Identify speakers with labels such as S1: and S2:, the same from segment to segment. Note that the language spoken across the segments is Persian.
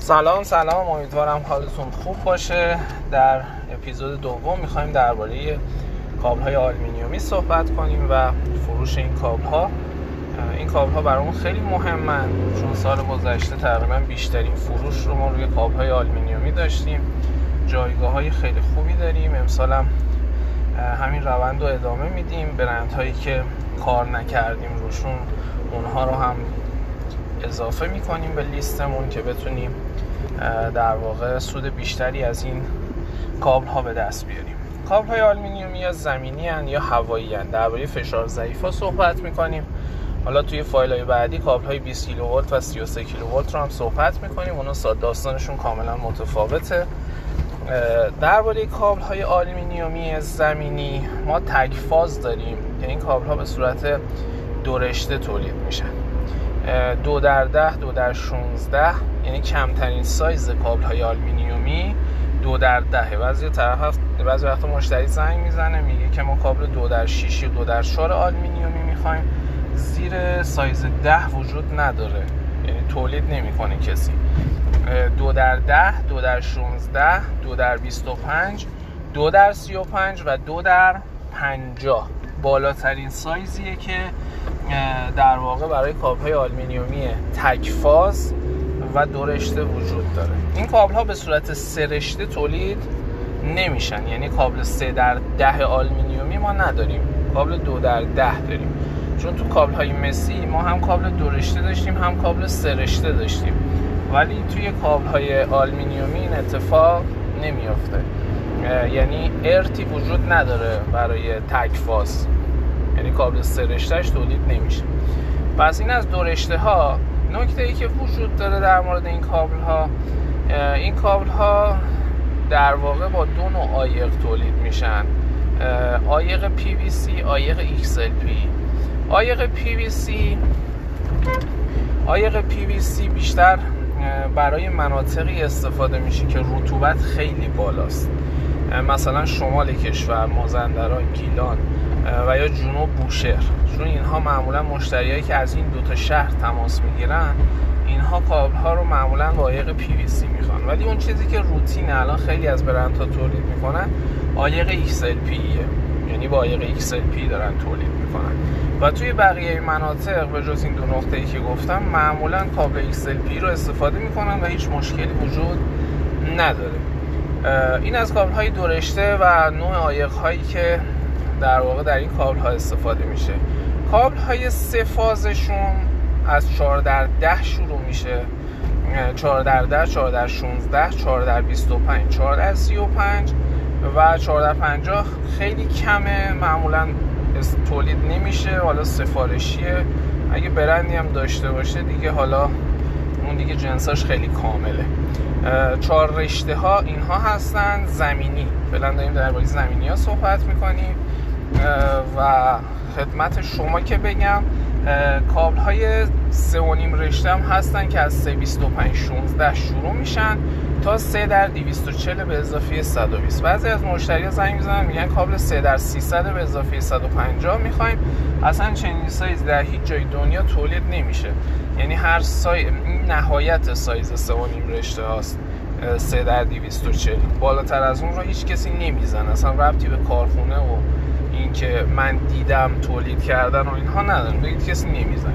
S1: سلام سلام. امیدوارم حالتون خوب باشه. در اپیزود دوم می‌خوایم درباره کابل های آلومینیومی صحبت کنیم و فروش این کابل ها این کابل ها برامون خیلی مهمن. چون سال گذشته تقریبا بیشترین فروش رو ما روی کابل های آلومینیومی داشتیم. جایگاه های خیلی خوبی داریم. امسال هم همین روند رو ادامه میدیم. برند هایی که کار نکردیم روشون اونها رو هم اضافه می‌کنیم به لیستمون که بتونیم در واقع سود بیشتری از این کابل ها به دست بیاریم. کابل های آلومینیومی یا زمینی هن یا هوایی هن. درباره فشار ضعیف ها صحبت می‌کنیم. حالا توی فایل های بعدی کابل های 20 کیلوولت و 33 کیلوولت رو هم صحبت می‌کنیم. اونا داستانشون کاملا متفاوته. درباره کابل های آلومینیومی زمینی ما تک فاز داریم که این کابل ها به صورت دورشته تولید میشن. دو در ده دو در 16 یعنی کمترین سایز کابل های آلومینیومی دو در دهه بعضی طرف بعضی وقتا مشتری زنگ می‌زنه میگه که ما کابل دو در 6 دو در 4 آلومینیومی می‌خوایم زیر سایز ده وجود نداره یعنی تولید نمی‌کنه کسی دو در ده دو در 16 دو در 25 دو در 35 و دو در 50 بالاترین سایزیه که در واقع برای کابل های آلومینیومی تک فاز و دو رشته وجود داره. این کابل ها به صورت سه رشته تولید نمیشن. یعنی کابل سه در ده آلومینیومی ما نداریم. کابل دو در ده داریم. چون تو کابل های مسی ما هم کابل دو رشته داشتیم هم کابل سه رشته داشتیم. ولی توی کابل های آلومینیومی این اتفاق نمیافته. یعنی ارتی وجود نداره برای تک فاز یعنی کابل سه رشتهش تولید نمیشه. پس این از دو رشته ها نکته ای که وجود داره در مورد این کابل ها این کابل ها در واقع با دو نوع آیق تولید میشن. آیق PVC آیق XLP آیق PVC آیق PVC بیشتر برای مناطقی استفاده میشه که رطوبت خیلی بالاست. مثلا شمال کشور مازندران گیلان. و یا جنوب بوشهر. چون اینها معمولا مشتریایی که از این دو تا شهر تماس می‌گیرن اینها کابل ها رو معمولا عایق پی وی سی می‌خوان. ولی اون چیزی که روتین الان خیلی از برندها تولید می‌کنن عایق XLP یعنی با عایق XLP دارن تولید می‌کنن. و توی بقیه مناطق به جز این دو نقطه ای که گفتم معمولا کابل XLP رو استفاده می‌کنن و هیچ مشکلی وجود نداره. این از کابل های دورشته و نوع عایق هایی که در واقع در این کابل ها استفاده میشه. کابل های سه فازشون از 4 در 10 شروع میشه. 4 در 10 4 در 16 4 در 25 4 در 35 و 4 در 50 خیلی کمه. معمولا تولید نمیشه. حالا سفارشیه. اگه برندی هم داشته باشه دیگه حالا اون دیگه جنساش خیلی کامله. چهار رشته ها اینها هستن. زمینی. فعلا داریم درباره زمینی ها صحبت می‌کنیم. و خدمت شما که بگم کابل های سه و نیم رشته هم هستن که از 325 16 شروع میشن تا 3 در 240 به اضافه 120 بعضی از مشتری زنگ می‌زنن میگن کابل 3 در 300 به اضافه 150 می‌خوایم. اصلا چنین سایز در هیچ جای دنیا تولید نمیشه. یعنی هر سای نهایت سایز 3 و نیم رشته هاست 3 در 240 بالاتر از اون رو هیچ کسی نمیزن اصلا ربطی به کارخونه و اینکه من دیدم تولید کردن و اینها ندارم. بگید کسی نمی‌زنه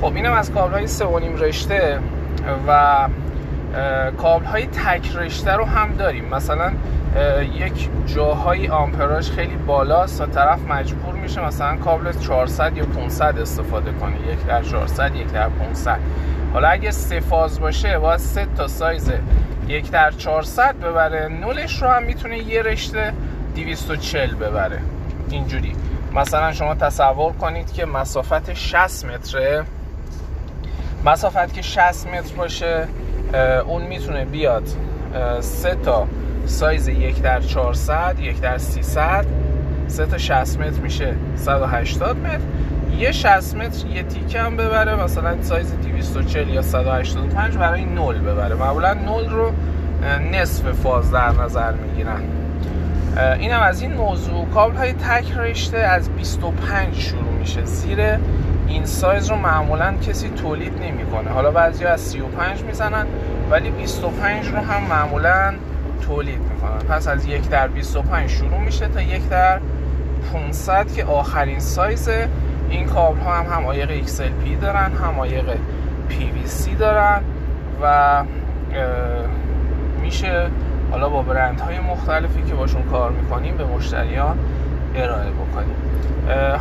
S1: خب اینم از کابل های سه رشته و کابل های تک رشته رو هم داریم. مثلا یک جاهای آمپراژ خیلی بالاست تا طرف مجبور میشه مثلا کابل 400 یا 500 استفاده کنه. یک در 400 یک در 500 حالا اگه سه فاز باشه باید سه تا سایز یک در 400 ببره. نولش رو هم می‌تونه یه رشته 240 ببره. اینجوری. مثلا شما تصور کنید که مسافت 60 متره مسافت که 60 متر باشه اون می‌تونه بیاد سه تا سایز یک در 400 یک در 300 سه تا 60 متر میشه 180 متر. یه 60 متر یه تیکه هم ببره مثلا سایز 240 یا 185 برای نول ببره. معمولا نول رو نصف فاز در نظر می‌گیرن. اینم از این موضوع. کابل های تک رشته از 25 شروع میشه. زیر این سایز رو معمولا کسی تولید نمی‌کنه. حالا بعضی از 35 می‌زنن ولی 25 رو هم معمولا تولید می‌کنن. پس از یک در 25 شروع میشه تا یک در 500 که آخرین سایز. این کابل ها هم هم آیق XLP دارن هم آیق PVC دارن و میشه حالا با برند های مختلفی که باشون کار می‌کنیم به مشتریان ارائه بکنیم.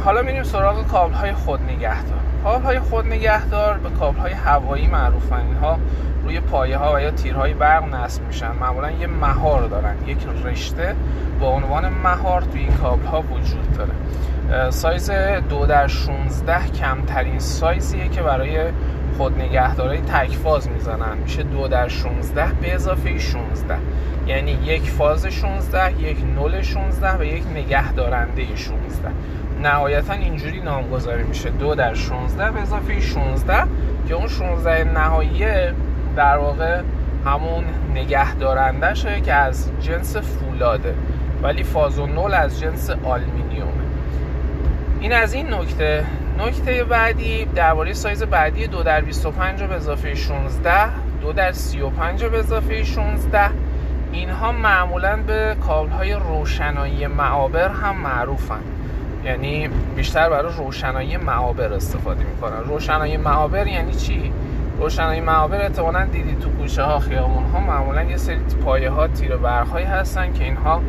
S1: حالا میریم سراغ کابل های خود نگهدار کابل های خود نگهدار به کابل های هوایی معروفن. اینها روی پایه ها و یا تیرهای برق نصب میشن. معمولا یه مهار دارن. یک رشته با عنوان مهار توی این کابل ها وجود داره. سایز دو در 16 کمترین سایزیه که برای خود نگهدارای تک فاز می‌زنن. میشه دو در 16 به اضافه 16 یعنی یک فاز 16 یک نول 16 و یک نگهدارنده 16 نهایتا اینجوری نامگذاری میشه. دو در 16 به اضافه 16 که اون 16 نهاییه در واقع همون نگهدارندشه که از جنس فولاده. ولی فاز و نول از جنس آلمینیومه. این از این نکته نکته بعدی درباره سایز بعدی دو در 25 به اضافه 16 دو در 35 به اضافه 16 اینها معمولا به کابل های روشنایی معابر هم معروفن. یعنی بیشتر برای روشنایی معابر استفاده می‌کنن. روشنایی معابر یعنی چی؟ روشنایی معابر احتمالا دیدید تو کوچه ها خیابون ها معمولا یه سری پایه ها تیر برق هایی هستن که اینها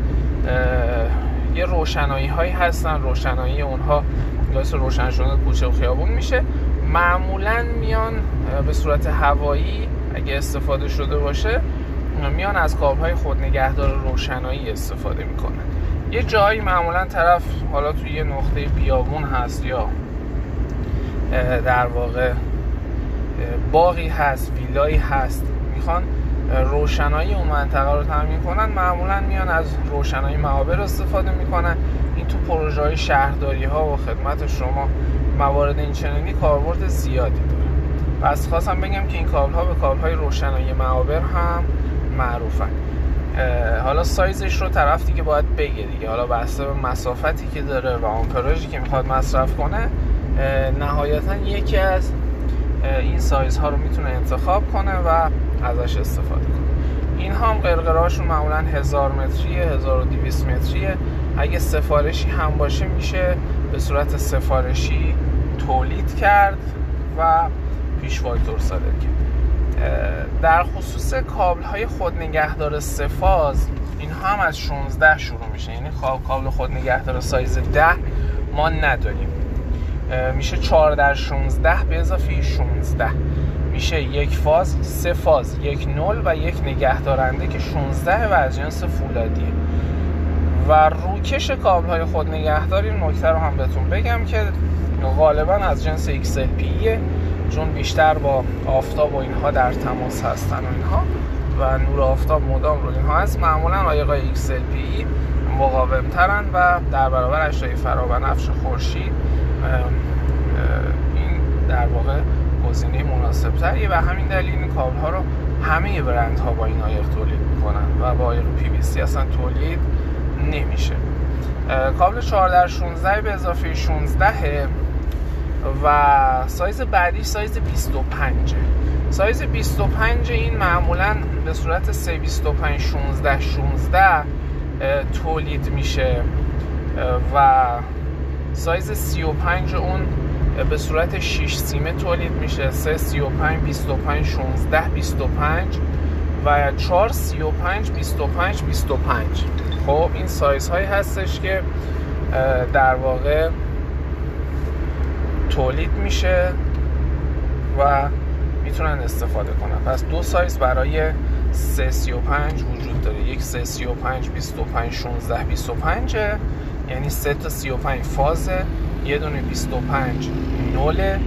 S1: یه روشنایی هایی هستن. روشنایی اونها باعث روشن شدن کوچه و خیابون میشه. معمولا میان به صورت هوایی اگه استفاده شده باشه میان از کابل های خود نگهدار روشنایی استفاده می‌کنن. یه جایی معمولا طرف حالا توی یه نقطه بیابون هست یا در واقع باقی هست ویلایی هست می‌خوان روشنایی اون منطقه رو تامین کنن معمولا میان از روشنایی معابر استفاده می‌کنن. این تو پروژه های شهرداری ها و خدمت شما موارد این چنینی کاربرد زیادی داره. پس خواستم بگم که این کابل ها به کابل های روشنایی معابر هم معروفن. حالا سایزش رو طرف دیگه باید بگه دیگه. حالا بسته به مسافتی که داره و آمپراژی که می‌خواد مصرف کنه نهایتا یکی از این سایز ها رو می‌تونه انتخاب کنه و ازش استفاده کنه. این هم قرقرهاشون معمولا 1000 متریه 1200 متریه. اگه سفارشی هم باشه میشه به صورت سفارشی تولید کرد و پیش فاکتور صادر کرد. در خصوص کابل های خود نگهدار سفاز این هم از 16 شروع میشه. یعنی کابل خود نگهدار سایز 10 ما نداریم. میشه 4 در 16 به اضافه 16 میشه یک فاز سه فاز یک نول و یک نگهدارنده که 16 و از جنس فولادیه و روکش کابل های خود نگهدار این نکته رو هم بهتون بگم که غالبا از جنس XLP چون بیشتر با آفتاب و اینها در تماس هستن و اینها و نور آفتاب مدام رو اینها هست. معمولا آیقای XLP مقاوم ترن و در برابر اشعه فرابنفش خورشید این در واقع گزینه مناسب تریه و همین دلیل این کابل ها رو همه برند ها با این عایق تولید می‌کنن و با آیق پی بی سی اصلا تولید نمیشه. کابل 4 در 16 به اضافه 16 و سایز بعدی سایز 25 سایز 25 این معمولا به صورت 325 16 16 تولید میشه. و سایز 35 اون به صورت 6 سیمه تولید میشه. 3 35 25 16 25 و 4 35 25 25 خب این سایز هایی هستش که در واقع تولید میشه و می‌تونن استفاده کنن. پس دو سایز برای 335 وجود داره. یک 335 25 16 25 یعنی 3 تا 35 فازه. یه دونه 25 نول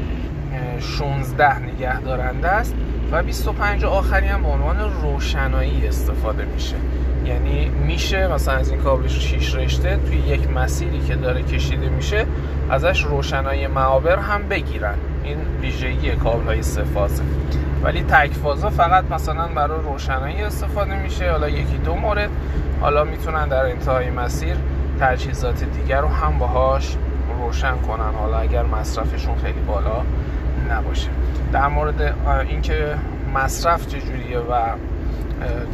S1: 16 نگه دارنده است و 25 آخری هم به عنوان روشنایی استفاده میشه. یعنی میشه مثلا از این کابل 6 رشته توی یک مسیری که داره کشیده میشه ازش روشنایی معابر هم بگیرن. این ویژگی کابل های سفازه ولی تک فازا فقط مثلا برای روشنایی استفاده میشه حالا یکی دو مورد. حالا می‌تونن در انتهای مسیر تجهیزات دیگر رو هم باهاش روشن کنن. حالا اگر مصرفشون خیلی بالا نباشه. در مورد اینکه مصرف چجوریه و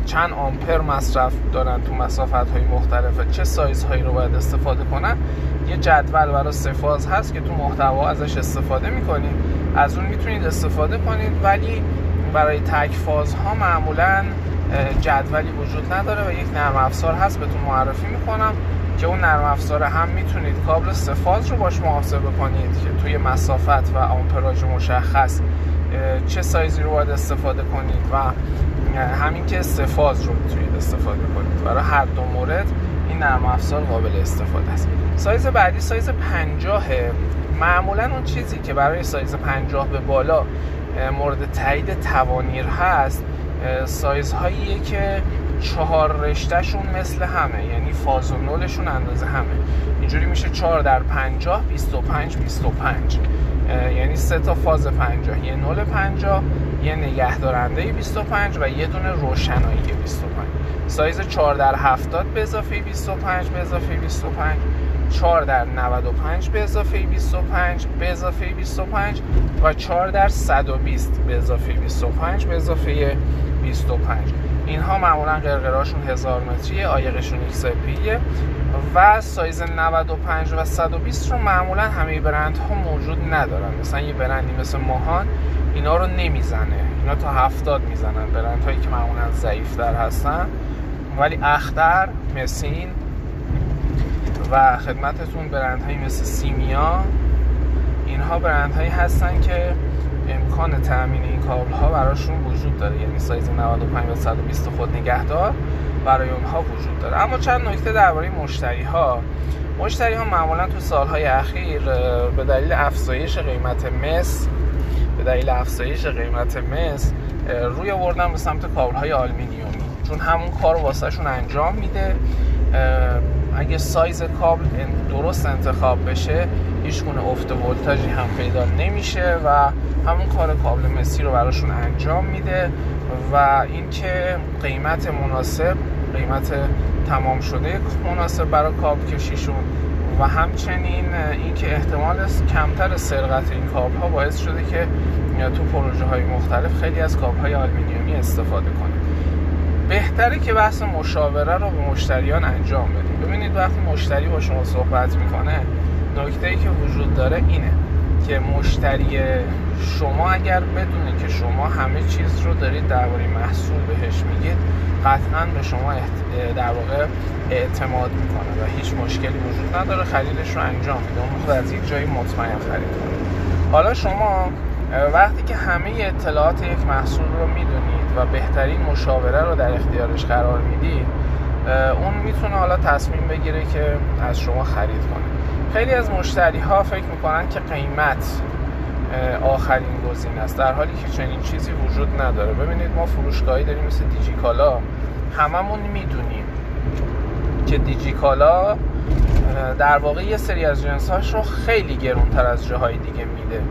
S1: چند آمپر مصرف دارن تو مسافت های مختلف چه سایز هایی رو باید استفاده کنن یه جدول برای سفاز هست که تو محتوا ازش استفاده می‌کنید از اون می‌تونید استفاده کنید ولی برای تک فاز ها معمولا جدولی وجود نداره و یک نرم افزار هست بهتون معرفی می‌کنم که اون نرم افزار هم می‌تونید کابل سفاز رو باش محاسبه کنید که توی مسافت و آمپراژ مشخص چه سایزی رو باید استفاده کنید و همین که سفاز رو می‌تونید استفاده کنید. برای هر دو مورد این نرم افزار قابل استفاده است. سایز بعدی سایز 50 معمولا اون چیزی که برای سایز 50 به بالا مورد تایید توانیر هست سایزهاییه که چهار رشتهشون مثل همه یعنی فاز و نولشون اندازه همه. اینجوری میشه 4 در 50 25 25 یعنی سه تا فاز 50 یه نول 50 یه نگهدارنده 25 و یه دونه روشنایی 25 سایز 4 در 70 به اضافه 25 به اضافه 25 4 در 95 به اضافه 25 به اضافه 25 و 4 در 120 به اضافه 25 به اضافه 25 اینها معمولا قرقره‌هاشون هزار متریه عایقشون X و سایز 95 و 120 رو معمولا همه برند ها موجود ندارن. مثلا یه برندی مثل ماهان اینا رو نمی‌زنه. اینا تا 70 می‌زنن برند هایی که معمولا ضعیفتر هستن. ولی اختر مسین و خدمتتون برند هایی مثل سیمیا. اینها برند هایی هستن که امکان تامین این کابل ها براشون وجود داره. یعنی سایز 95 و 120 خود نگهدار برای اونها وجود داره. اما چند نکته درباره مشتری ها مشتری ها معمولا تو سالهای اخیر به دلیل افزایش قیمت مس به دلیل افزایش قیمت مس روی آوردن به سمت کابل های آلومینیومی چون همون کار واسهشون انجام میده. اگه سایز کابل درست انتخاب بشه هیچ گونه افت ولتاژی هم پیدا نمیشه و همون کار کابل مسی رو براشون انجام میده و اینکه قیمت مناسب قیمت تمام شده مناسب برای کابل کشیشون و همچنین اینکه احتمال کمتر سرقت این کابل ها باعث شده که تو پروژه های مختلف خیلی از کابل های آلومینیومی استفاده کنه بهتره که بحث مشاوره رو به مشتریان انجام بدید ببینید وقتی مشتری با شما صحبت می‌کنه نکته ای که وجود داره اینه که مشتری شما اگر بدونه که شما همه چیز رو دارید درباره محصول بهش میگید قطعا به شما در واقع اعتماد می‌کنه و هیچ مشکلی وجود نداره خریدش رو انجام میده. اون از یک جایی مطمئن خرید کنه حالا شما وقتی که همه اطلاعات یک محصول رو می‌دونید و بهترین مشاوره رو در اختیارش قرار می‌دید اون می‌تونه حالا تصمیم بگیره که از شما خرید کنه. خیلی از مشتری ها فکر می‌کنن که قیمت آخرین گزینه است در حالی که چنین چیزی وجود نداره. ببینید ما فروشگاهی داریم مثل دیجیکالا هممون می‌دونیم که دیجیکالا در واقع یه سری از جنساش رو خیلی گرونتر از جاهای دیگه میده.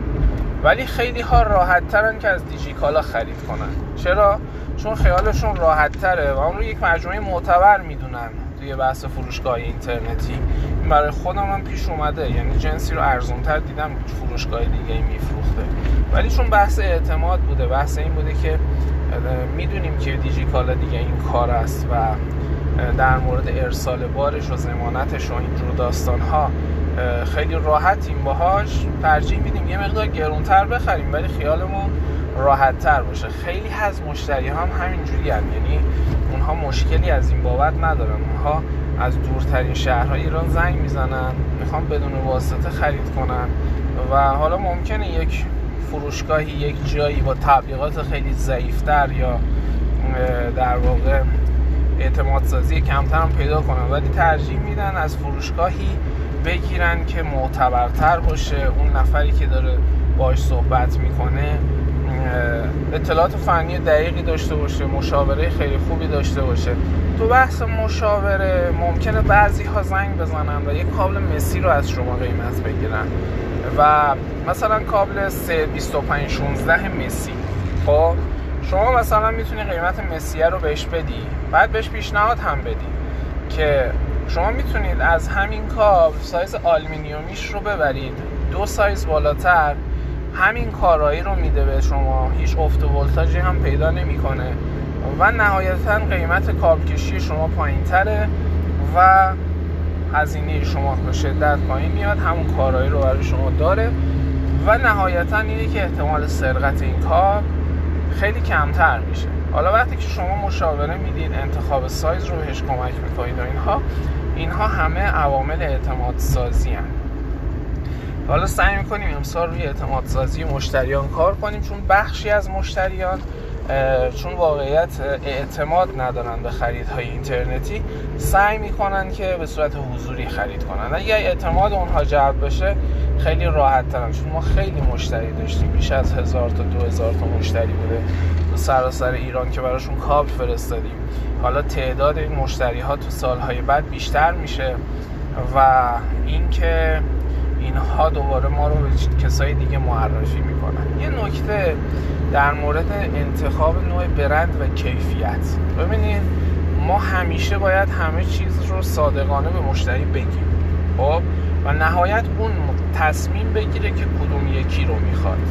S1: ولی خیلی ها راحت ترن که از دیجیکالا خرید کنن. چرا؟ چون خیالشون راحت تره و اون رو یک مجموعه معتبر می‌دونن توی بحث فروشگاه اینترنتی. برای خودم هم پیش اومده. یعنی جنسی رو ارزونتر دیدم فروشگاه دیگه میفروخته. ولی چون بحث اعتماد بوده بحث این بوده که می‌دونیم که دیجیکالا دیگه این کار است و در مورد ارسال بارش و زمانتش و اینجور داستان ها خیلی راحتیم باهاش. ترجیح میدیم یه مقدار گرونتر بخریم ولی خیالمون راحت تر باشه. خیلی از مشتری هم همینجوری هم. یعنی اونها مشکلی از این بابت ندارن. اونها از دورترین شهرهای ایران زنگ می‌زنن می‌خوان بدون واسطه خرید کنن. و حالا ممکنه یک فروشگاهی یک جایی با تبلیغات خیلی ضعیفتر یا در واقع اعتماد سازی کمتر پیدا کنن. ولی ترجیح میدن از فروشگاهی بگیرن که معتبرتر باشه. اون نفری که داره باش صحبت می‌کنه اطلاعات فنی دقیقی داشته باشه مشاوره خیلی خوبی داشته باشه. تو بحث مشاوره ممکنه بعضی ها زنگ بزنن و یک کابل مسی رو از شما قیمت بگیرن. و مثلا کابل 325 16 مسی. خب شما مثلا می‌تونی قیمت مسیه رو بهش بدی بعد بهش پیشنهاد هم بدی که شما می‌تونید از همین کابل سایز آلمینیومیش رو ببرید. دو سایز بالاتر. همین کارایی رو میده به شما. هیچ افت ولتاژی هم پیدا نمی‌کنه. و نهایتا قیمت کابل کشی شما پایین تره و هزینه شما به شدت پایین میاد. همون کارایی رو برای شما داره. و نهایتا اینه که احتمال سرقت این کار خیلی کمتر میشه. حالا وقتی که شما مشاوره می‌دید انتخاب سایز رو بهش کمک می‌کنید و اینها اینها همه عوامل اعتماد سازی هن. حالا سعی می‌کنیم امسال روی اعتماد سازی مشتریان کار کنیم چون بخشی از مشتریان چون واقعیت اعتماد ندارن به خریدهای اینترنتی سعی می‌کنن که به صورت حضوری خرید کنن. اگر اعتماد اونها جلب بشه خیلی راحت ترن. چون ما خیلی مشتری داشتیم. بیش از هزار تا دو هزار تا مشتری بوده. سراسر ایران که براشون کابل فرستادیم. حالا تعداد این مشتری ها تو سالهای بعد بیشتر میشه. و اینکه اینها دوباره ما رو به کسای دیگه معرفی می‌کنن. یه نکته در مورد انتخاب نوع برند و کیفیت. ببینید ما همیشه باید همه چیز رو صادقانه به مشتری بگیم خب؟ و نهایت اون تصمیم بگیره که کدوم یکی رو می‌خواد.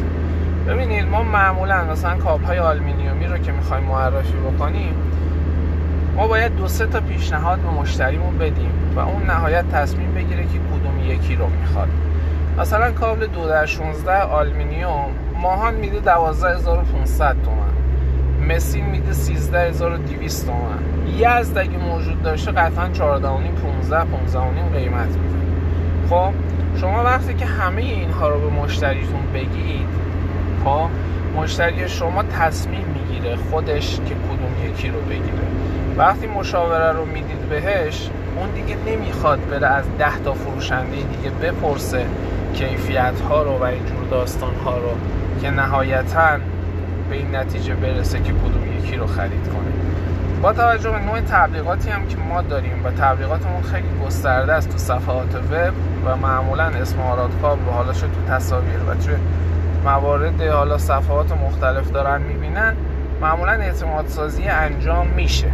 S1: ببینید ما معمولا مثلا کابل های آلمینیومی رو که می‌خوایم معرفی بکنیم ما باید دو سه تا پیشنهاد به مشتریمون بدیم و اون نهایت تصمیم بگیره که کدوم یکی رو می‌خواد. مثلا کابل دو در 16 آلمینیوم ماهان میده 12500 تومن. مسین میده 13200 تومن. یزد اگه موجود داشته قطعا 14 15 15 قیمت میده. خب شما وقتی که همه اینها رو به مشتریتون بگید خب مشتری شما تصمیم می‌گیره خودش که کدوم یکی رو بگیره. وقتی مشاوره رو می‌دید بهش اون دیگه نمی‌خواد بره از ده تا فروشنده دیگه بپرسه کیفیت ها رو و اینجور داستان ها رو که نهایتا به این نتیجه برسه که کدوم یکی رو خرید کنه. با توجه به نوع تبلیغاتی هم که ما داریم و تبلیغاتمون خیلی گسترده است تو صفحات وب و معمولا اسم آراد کابل و حالا شد تو تصاویر و توی موارد حالا صفحات مختلف دارن می‌بینن معمولا اعتماد سازی انجام میشه.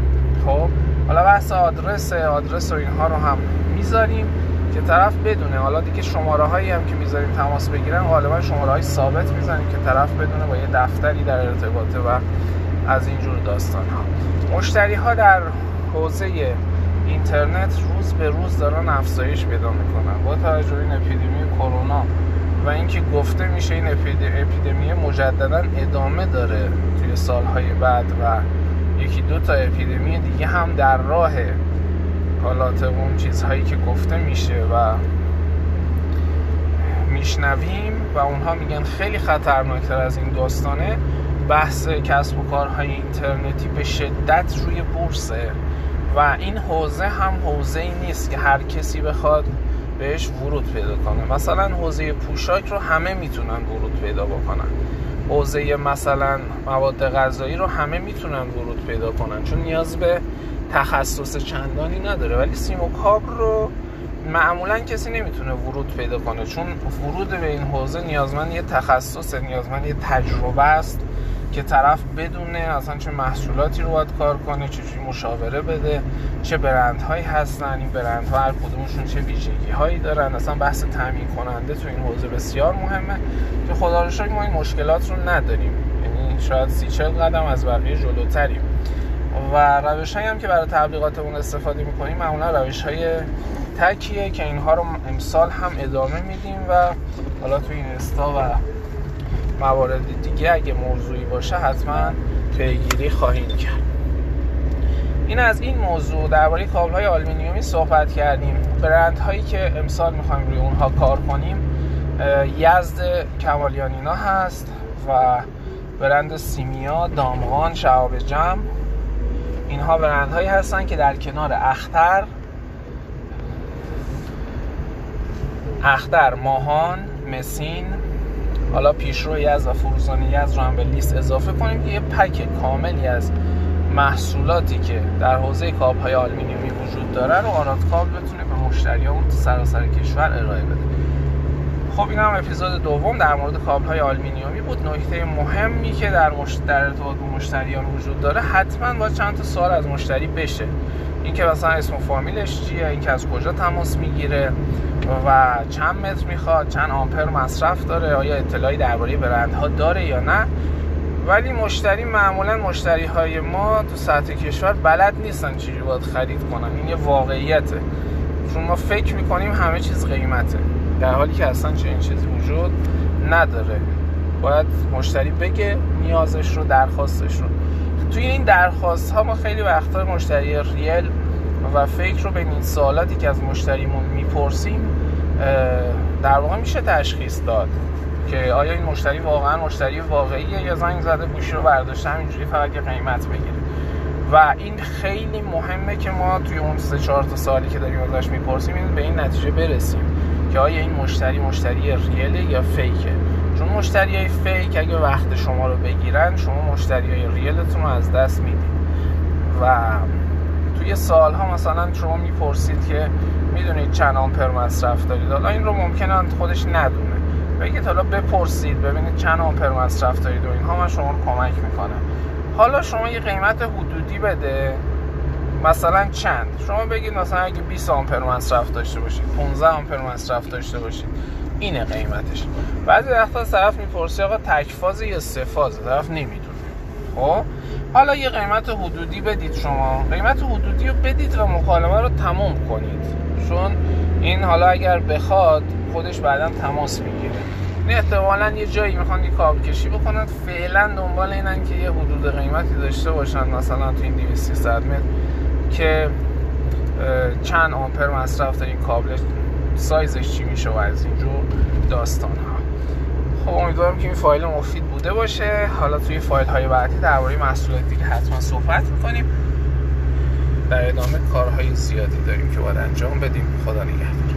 S1: خب حالا بحث آدرس آدرس و اینها رو هم می‌ذاریم. که طرف بدونه. حالا دیگه شماره هایی هم که می‌ذاریم تماس بگیرن غالبا شماره های ثابت می‌زنیم که طرف بدونه با یه دفتری در ارتباطه و از اینجور داستان ها مشتری ها در حوزه اینترنت روز به روز دارن افزایش پیدا می‌کنن. با توجه این اپیدمی کرونا و اینکه گفته میشه این اپیدمی مجددا ادامه داره توی سالهای بعد و یکی دو تا اپیدمی دیگه هم در راه حالا اون چیزهایی که گفته میشه و میشنویم و اونها میگن خیلی خطرناکتر از این داستانه. بحث کسب و کارهای اینترنتی به شدت روی بورسه و این حوزه هم حوزه ای نیست که هر کسی بخواد بهش ورود پیدا کنه. مثلا حوزه پوشاک رو همه می‌تونن ورود پیدا بکنن. حوزه مثلا مواد غذایی رو همه می‌تونن ورود پیدا کنن. چون نیاز به تخصص چندانی نداره ولی سیم رو معمولا کسی نمی‌تونه ورود پیدا کنه. چون ورود به این حوزه نیازمند یه تخصص نیازمند یه تجربه است که طرف بدونه اصلا چه محصولاتی رو باید کار کنه چه مشاوره بده چه برندهایی هستن این برندها هر کدومشون چه ویژگی هایی دارن. اصلا بحث تامین کننده تو این حوزه بسیار مهمه که خدا رو ما این مشکلات رو نداریم. یعنی شاید سی چل قدم از بقیه جلوتریم. و روش هایی هم که برای تبلیغاتمون استفاده می‌کنیم معمولا روش های تکیه که اینها رو امسال هم ادامه میدیم و حالا تو اینستا و موارد دیگه اگه موضوعی باشه حتما پیگیری خواهیم کرد. این از این موضوع درباره کابل های آلومینیومی صحبت کردیم. برند هایی که امسال می‌خوایم روی اونها کار کنیم یزد کمالیانینا هست و برند سیمیا دامغان شعاب جمع اینها برند هایی هستن که در کنار اختر اختر ماهان مسین حالا پیشرو یز و فروزان یز رو هم به لیست اضافه کنیم یه پک کاملی از محصولاتی که در حوزه کاب های آلمینیومی وجود داره رو آراد کاب بتونه به مشتریامون تو سراسر کشور ارائه بده. خب این هم اپیزود دوم در مورد کابل های آلمینیومی بود. نکته مهمی که در, مش... در با مشتریان وجود داره حتما با چند تا سوال از مشتری بشه. اینکه مثلا اسم و فامیلش چیه اینکه از کجا تماس می‌گیره و چند متر می‌خواد چند آمپر مصرف داره آیا اطلاعی درباره برندها داره یا نه. ولی مشتری معمولا مشتری های ما تو سطح کشور بلد نیستن چیزی باید خرید کنن. این یه واقعیته. چون ما فکر می‌کنیم همه چیز قیمته. در حالی که اصلا چنین چیزی وجود نداره. باید مشتری بگه نیازش رو درخواستش رو. توی این درخواست ها ما خیلی وقتا مشتری ریل و فکر رو به این سوالاتی که از مشتریمون می‌پرسیم در واقع میشه تشخیص داد که آیا این مشتری واقعا مشتری واقعیه یا زنگ زده گوشی رو برداشته همینجوری فقط یه قیمت بگیره. و این خیلی مهمه که ما توی اون سه چهار تا سالی که داریم ازش می‌پرسیم این به این نتیجه برسیم. که آیا این مشتری مشتری ریله یا فیکه؟ چون مشتری های فیک اگه وقت شما رو بگیرن شما مشتری های ریلتون رو از دست می‌دید. و توی سالها مثلا شما می‌پرسید که می‌دونید چند آمپر مصرف دارید؟ حالا این رو ممکنه خودش ندونه. بگید حالا بپرسید ببینید چند آمپر مصرف دارید و اینها من شما رو کمک می‌کنم. حالا شما یه قیمت حدودی بده. مثلا چند؟ شما بگید مثلا اگه 20 آمپر مصرف داشته باشید 15 آمپر مصرف داشته باشید اینه قیمتش. بعضی وقتا طرف می‌پرسی آقا تک فاز یا سه فاز طرف نمی‌دونه خب؟ حالا یه قیمت حدودی بدید شما. قیمت حدودی رو بدید و مکالمه رو تموم کنید. چون این حالا اگر بخواد خودش بعدا تماس می‌گیره. این احتمالا یه جایی می‌خوان یه کاب کشی بکنن. فعلا دنبال اینن که یه حدود قیمتی داشته باشن مثلا تو این 200 متر. که چند آمپر مصرف دارین کابل سایزش چی میشه و از اینجور داستان ها خب امیدوارم که این فایل مفید بوده باشه. حالا توی فایل های بعدی درباره محصولات دیگه حتما صحبت می‌کنیم. در ادامه کارهای زیادی داریم که باید انجام بدیم. خدا نگهدار.